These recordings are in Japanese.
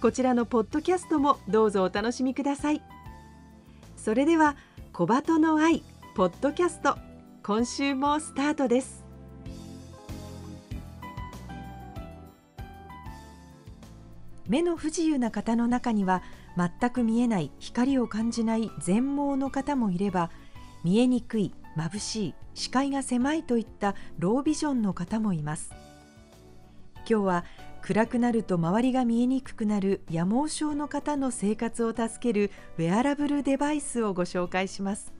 こちらのポッドキャストもどうぞお楽しみください。それでは小鳩の愛ポッドキャスト今週もスタートです。目の不自由な方の中には全く見えない光を感じない全盲の方もいれば見えにくい眩しい視界が狭いといったロービジョンの方もいます。今日は暗くなると周りが見えにくくなる夜盲症の方の生活を助けるウェアラブルデバイスをご紹介します。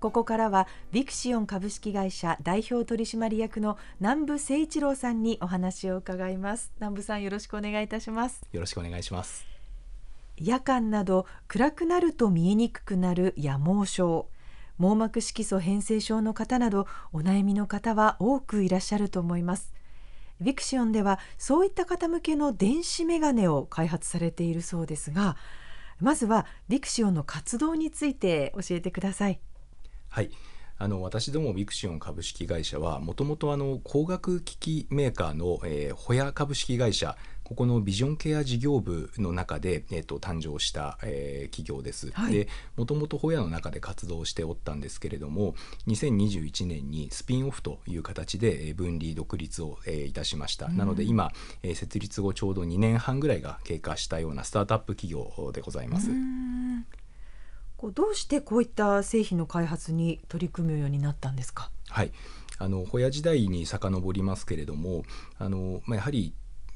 ここからはビクシオン株式会社代表取締役の南部誠一郎さんにお話を伺います。南部さんよろしくお願いいたします。よろしくお願いします。夜間など暗くなると見えにくくなる夜盲症。網膜色素変性症の方などお悩みの方は多くいらっしゃると思いますヴィクシオンではそういった方向けの電子メガネを開発されているそうですがまずはヴィクシオンの活動について教えてください。はい。あの私どもビクシオン株式会社はもともと光学機器メーカーの、えー、ホヤ株式会社ここのビジョンケア事業部の中で、えーと、誕生した、えー、企業です。はい、でもともとホヤの中で活動しておったんですけれども2021年にスピンオフという形で分離独立を、えー、いたしました。なので今、えー、設立後ちょうど2年半ぐらいが経過したようなスタートアップ企業でございます。どうしてこういった製品の開発に取り組むようになったんですか？はい、あのホヤ時代に遡りますけれども、あのまあ、やはり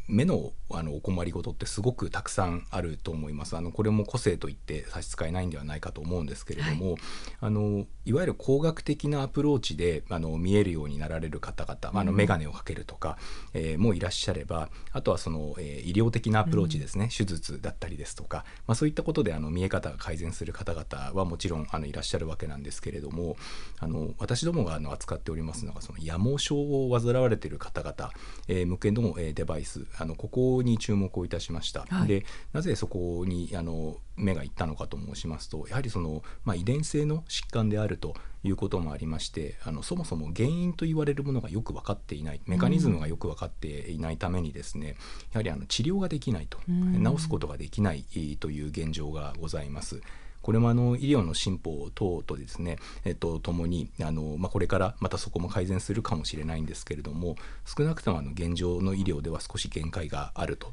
目のあのお困りごとってすごくたくさんあると思います。あのこれも個性といって差し支えないんではないかと思うんですけれども、はい、あのいわゆる工学的なアプローチであの見えるようになられる方々、まあ、あの眼鏡をかけるとか、えー、もいらっしゃればあとはその、えー、医療的なアプローチですね、うん、手術だったりですとか、まあ、そういったことであの見え方が改善する方々はもちろんあのいらっしゃるわけなんですけれどもあの私どもがあの扱っておりますのがその夜盲症を患われている方々、えー、向けの、えー、デバイスあのここに注目をいたしました。はい、でなぜそこにあの目がいったのかと申しますとやはりその、まあ、遺伝性の疾患であるということもありましてあのそもそも原因と言われるものがよく分かっていないメカニズムがよく分かっていないためにですね、うん、やはりあの治療ができないと、うん、治すことができないという現状がございます。これもあの医療の進歩等とですね、えっと、ともにあの、まあ、これからまたそこも改善するかもしれないんですけれども少なくともあの現状の医療では少し限界があると。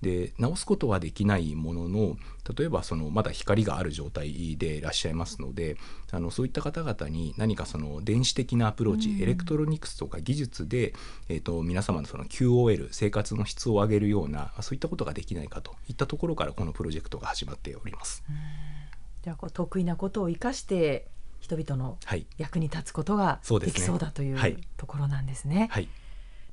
で治すことはできないものの例えばそのまだ光がある状態でいらっしゃいますのであのそういった方々に何かその電子的なアプローチ、うん、エレクトロニクスとか技術で、えーと、皆様のその QOL 生活の質を上げるようなそういったことができないかといったところからこのプロジェクトが始まっております。じゃあこう得意なことを生かして人々の役に立つことができそうだという、はい、ところなんですね。はい、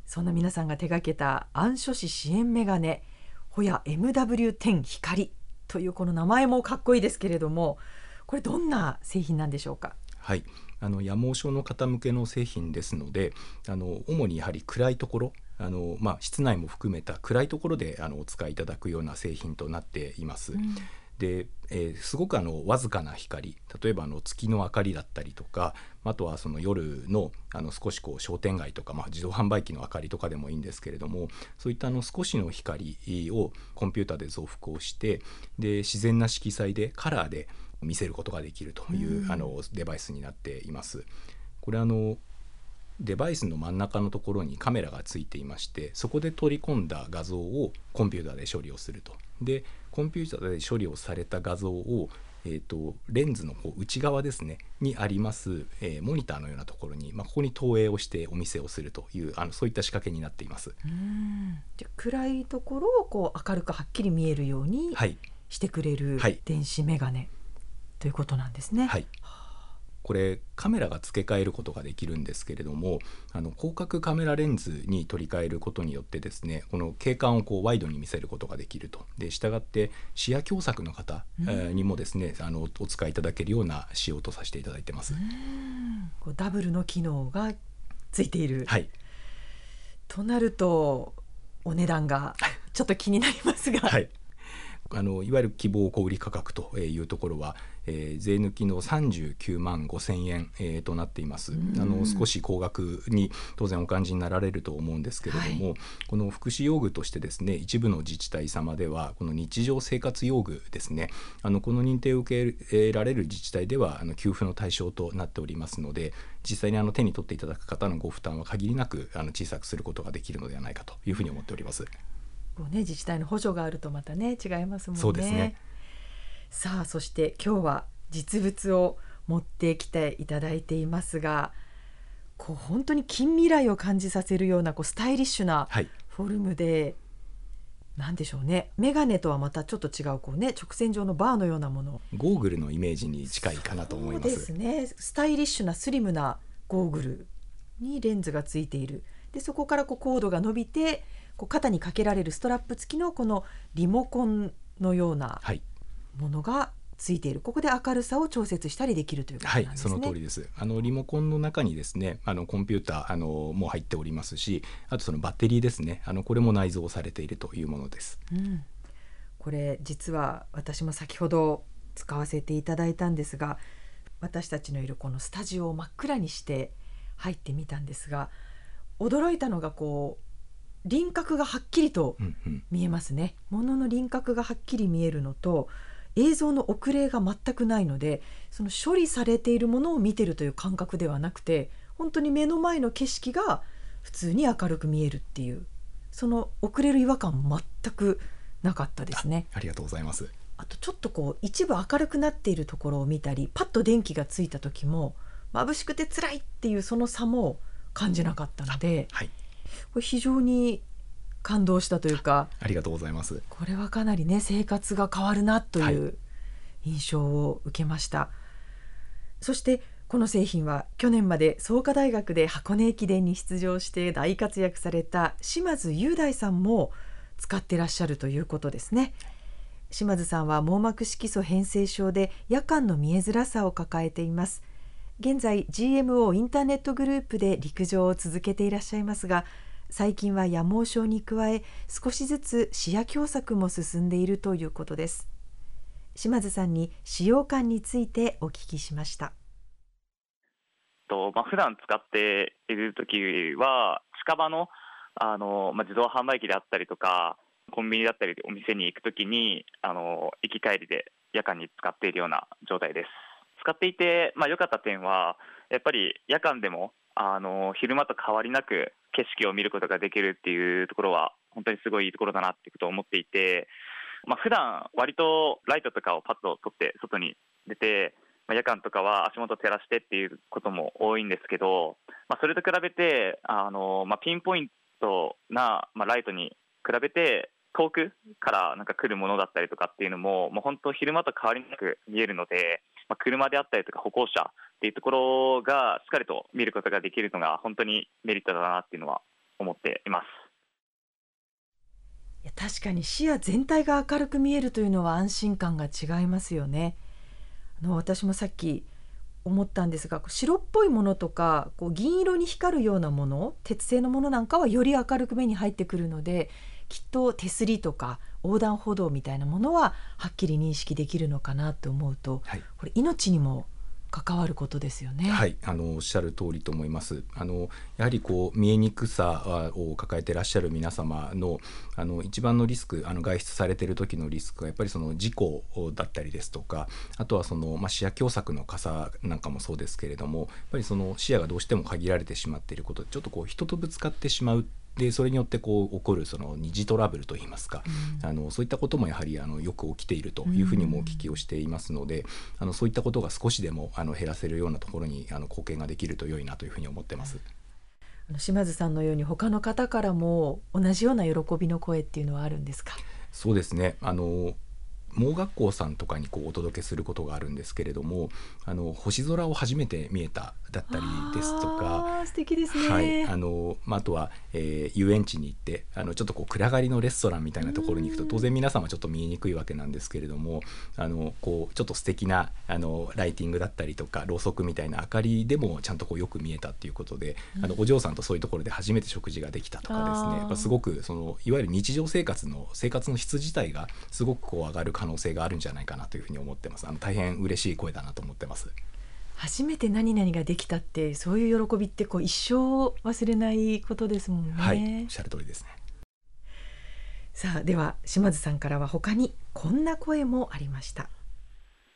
そんな皆さんが手掛けた暗所視支援メガネホヤ MW10 光というこの名前もかっこいいですけれどもこれどんな製品なんでしょうか？はい。あの夜盲症の方向けの製品ですのであの主にやはり暗いところあの、まあ、室内も含めた暗いところであのお使いいただくような製品となっています。うんで、えー、すごくあのわずかな光例えばあの月の明かりだったりとかあとはその夜のあの少しこう商店街とか、まあ、自動販売機の明かりとかでもいいんですけれどもそういったあの少しの光をコンピューターで増幅をしてで自然な色彩でカラーで見せることができるという、あのデバイスになっています。これあのデバイスの真ん中のところにカメラがついていましてそこで取り込んだ画像をコンピューターで処理をすると。でコンピューターで処理をされた画像をえーと、レンズのこう内側ですねにあります、えー、モニターのようなところに、まあ、ここに投影をしてお見せをするというあのそういった仕掛けになっています。うん。じゃ暗いところをこう明るくはっきり見えるようにしてくれる電子メガネ、はい、ということなんですね。はいこれカメラが付け替えることができるんですけれどもあの広角カメラレンズに取り替えることによってですねこの景観をこうワイドに見せることができると。でしたがって視野狭窄の方、うん、にもですねあのお使いいただけるような仕様とさせていただいてます。こうダブルの機能がついている、はい、となるとお値段がちょっと気になりますが、はい、あのいわゆる希望小売価格というところは、えー、税抜きの39万5千円、えー、となっていますあの少し高額に当然お感じになられると思うんですけれども、はい、この福祉用具としてですね一部の自治体様ではこの日常生活用具ですねあのこの認定を受けられる自治体ではあの給付の対象となっておりますので実際にあの手に取っていただく方のご負担は限りなくあの小さくすることができるのではないかというふうに思っております。こうね自治体の補助があるとまたね違いますもんね。そうですねさあそして今日は実物を持ってきていただいていますがこう本当に近未来を感じさせるようなこうスタイリッシュなフォルムで、はい、なんでしょうね。眼鏡とはまたちょっと違うこう、ね、直線状のバーのようなもの。ゴーグルのイメージに近いかなと思います。そうですね。スタイリッシュなスリムなゴーグルにレンズがついている。でそこからこうコードが伸びてこう肩にかけられるストラップ付きのこのリモコンのようなものがついているここで明るさを調節したりできるということなんですね。はい、その通りです。あのリモコンの中にですね、あのコンピューターあのも入っておりますし、あとそのバッテリーですね、あのこれも内蔵されているというものです。うん、これ実は私も先ほど使わせていただいたんですが、私たちのいるこのスタジオを真っ暗にして入ってみたんですが、驚いたのがこう輪郭がはっきりと見えますね、うんうん、ものの輪郭がはっきり見えるのと映像の遅れが全くないのでその処理されているものを見てるという感覚ではなくて本当に目の前の景色が普通に明るく見えるっていうその遅れる違和感全くなかったですね。ありがとうございます。あとちょっとこう一部明るくなっているところを見たりパッと電気がついた時も眩しくて辛いっていうその差も感じなかったので、はい。これ非常に感動したというか。ありがとうございます。これはかなりね生活が変わるなという印象を受けました、はい、そしてこの製品は去年まで創価大学で箱根駅伝に出場して大活躍された島津雄大さんも使ってらっしゃるということですね。島津さんは網膜色素変性症で夜間の見えづらさを抱えています。現在 GMO インターネットグループで陸上を続けていらっしゃいますが最近は夜盲症に加え少しずつ視野狭窄も進んでいるということです。島津さんに使用感についてお聞きしました。と、まあ、普段使っている時は近場のあの、まあ、自動販売機であったりとかコンビニだったりお店に行くときにあの行き帰りで夜間に使っているような状態です。使っていて、まあ、良かった点は、やっぱり夜間でもあの昼間と変わりなく景色を見ることができるっていうところは、本当にすごいいいところだなってことを思っていて、まあ普段割とライトとかをパッと取って外に出て、まあ、夜間とかは足元照らしてっていうことも多いんですけど、まあ、それと比べてあの、まあ、ピンポイントな、まあ、ライトに比べて遠くからなんか来るものだったりとかっていうのも、もう本当昼間と変わりなく見えるので、まあ、車であったりとか歩行者っていうところがしっかりと見ることができるのが本当にメリットだなっていうのは思っていますいや確かに視野全体が明るく見えるというのは安心感が違いますよね。あの私もさっき思ったんですが白っぽいものとかこう銀色に光るようなもの鉄製のものなんかはより明るく目に入ってくるのできっと手すりとか横断歩道みたいなものははっきり認識できるのかなと思うと、はい、これ命にも関わることですよね。はい。あのおっしゃる通りと思います。あのやはりこう見えにくさを抱えていらっしゃる皆様のあの一番のリスクあの外出されている時のリスクがやっぱりその事故だったりですとかあとはその、まあ、視野狭窄の傘なんかもそうですけれどもやっぱりその視野がどうしても限られてしまっていることちょっとこう人とぶつかってしまうでそれによってこう起こるその二次トラブルといいますか、うん、あのそういったこともやはりあのよく起きているというふうにもお聞きをしていますので、うん、あのそういったことが少しでもあの減らせるようなところにあの貢献ができると良いなというふうに思ってます。島津さんのように他の方からも同じような喜びの声っていうのはあるんですか？そうですね。あの盲学校さんとかにこうお届けすることがあるんですけれどもあの星空を初めて見えただったりですとか素敵ですね、はいあのまあ、あとは、えー、遊園地に行ってあのちょっとこう暗がりのレストランみたいなところに行くと当然皆様ちょっと見えにくいわけなんですけれどもあのこうちょっと素敵なあなライティングだったりとかろうそくみたいな明かりでもちゃんとこうよく見えたっていうことで、あのお嬢さんとそういうところで初めて食事ができたとかですねやっぱすごくそのいわゆる日常生活の生活の質自体がすごくこう上がる可能性があるんじゃないかなというふうに思ってますあの大変嬉しい声だなと思ってます。初めて何々ができたってそういう喜びってこう一生忘れないことですもんね。はい、おっしゃる通りですね。さあでは島津さんからは他にこんな声もありました。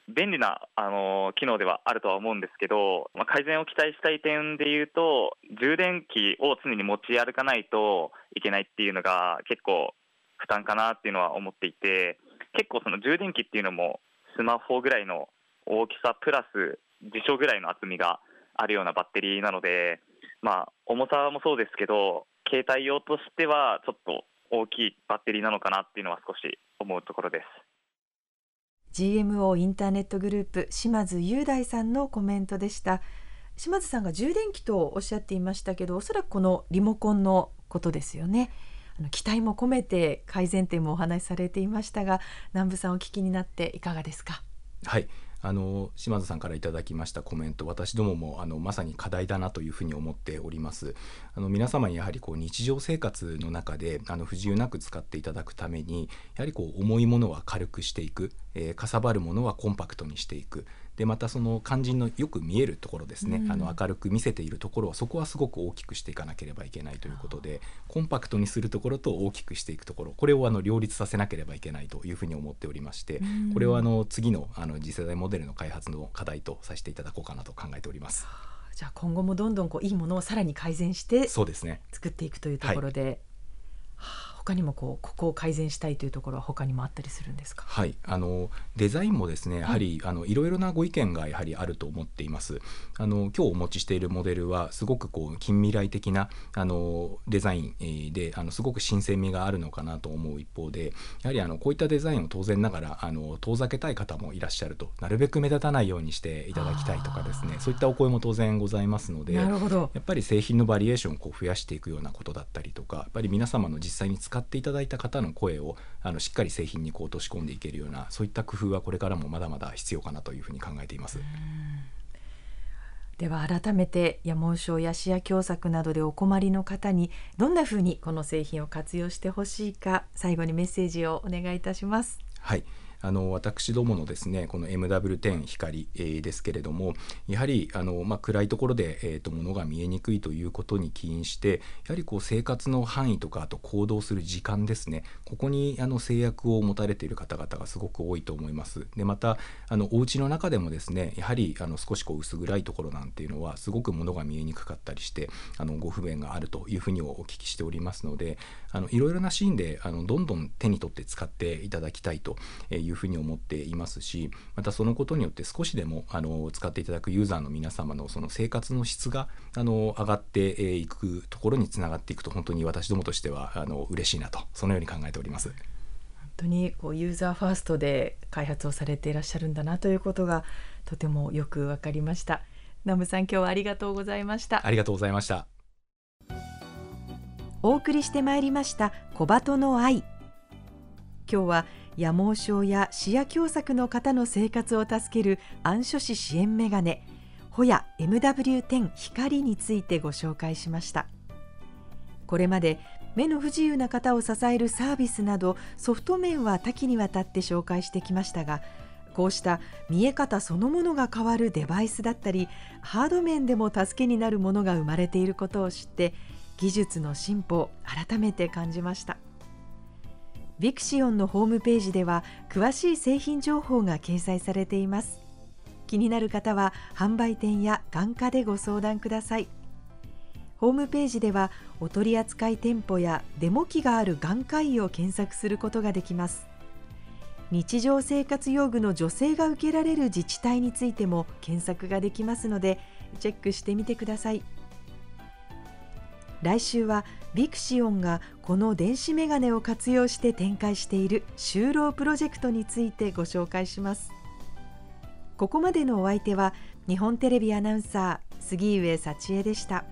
便利なあの機能ではあるとは思うんですけど、まあ、改善を期待したい点でいうと充電器を常に持ち歩かないといけないっていうのが結構負担かなっていうのは思っていて結構その充電器っていうのもスマホぐらいの大きさプラス辞書ぐらいの厚みがあるようなバッテリーなので、まあ、重さもそうですけど、携帯用としてはちょっと大きいバッテリーなのかなっていうのは少し思うところです。GMO インターネットグループ島津雄大さんのコメントでした島津さんが充電器とおっしゃっていましたけどおそらくこのリモコンのことですよねあの期待も込めて改善点もお話しされていましたが南部さんお聞きになっていかがですか？はい。あの島津さんからいただきましたコメント私どももあのまさに課題だなというふうに思っております。あの皆様にやはりこう日常生活の中であの不自由なく使っていただくためにやはりこう重いものは軽くしていく、えー、かさばるものはコンパクトにしていく。でまたその肝心のよく見えるところですね、うん、あの明るく見せているところはそこはすごく大きくしていかなければいけないということでコンパクトにするところと大きくしていくところ。これをあの両立させなければいけないというふうに思っておりまして、うん、これをあの次のあの次世代モデルの開発の課題とさせていただこうかなと考えております。じゃあ今後もどんどんこういいものをさらに改善してそうですね。作っていくというところで。他にもこうここを改善したいというところは他にもあったりするんですか？はいあのデザインもですねやはり、はい、あのいろいろなご意見がやはりあると思っています。あの今日お持ちしているモデルはすごくこう近未来的なあのデザインであのすごく新鮮味があるのかなと思う一方でやはりあのこういったデザインを当然ながらあの遠ざけたい方もいらっしゃるとなるべく目立たないようにしていただきたいとかですねそういったお声も当然ございますのでやっぱり製品のバリエーションをこう増やしていくようなことだったりとかやっぱり皆様の実際に使っていただいた方の声をあのしっかり製品にこう落とし込んでいけるようなそういった工夫はこれからもまだまだ必要かなというふうに考えています。では改めて山毛症や視野狭窄などでお困りの方にどんなふうにこの製品を活用してほしいか最後にメッセージをお願いいたします。はいあの私どものですねこの MW10 光、えー、ですけれどもやはりあの、まあ、暗いところで、えーと、物が見えにくいということに起因してやはりこう生活の範囲とかあと行動する時間ですねここにあの制約を持たれている方々がすごく多いと思います。でまたあのお家の中でもですねやはりあの少しこう薄暗いところなんていうのはすごく物が見えにくかったりしてあのご不便があるというふうにお聞きしておりますのであのいろいろなシーンであのどんどん手に取って使っていただきたいといういうふうに思っていますしまたそのことによって少しでもあの使っていただくユーザーの皆様のその生活の質があの上がっていくところにつながっていくと本当に私どもとしてはあの嬉しいなとそのように考えております。本当にこうユーザーファーストで開発をされていらっしゃるんだなということがとてもよくわかりました。ナムさん今日はありがとうございました。ありがとうございました。お送りしてまいりました小鳩の愛。今日は夜盲症や視野狭窄の方の生活を助ける暗所視支援メガネホヤ MW10 光についてご紹介しました。これまで目の不自由な方を支えるサービスなどソフト面は多岐にわたって紹介してきましたがこうした見え方そのものが変わるデバイスだったりハード面でも助けになるものが生まれていることを知って技術の進歩を改めて感じました。ビクシオンのホームページでは詳しい製品情報が掲載されています。気になる方は販売店や眼科でご相談ください。ホームページではお取り扱い店舗やデモ機がある眼科医を検索することができます。日常生活用具の女性が受けられる自治体についても検索ができますのでチェックしてみてください。来週はビクシオンがこの電子メガネを活用して展開している就労プロジェクトについてご紹介しますここまでのお相手は日本テレビアナウンサー杉上幸恵でした。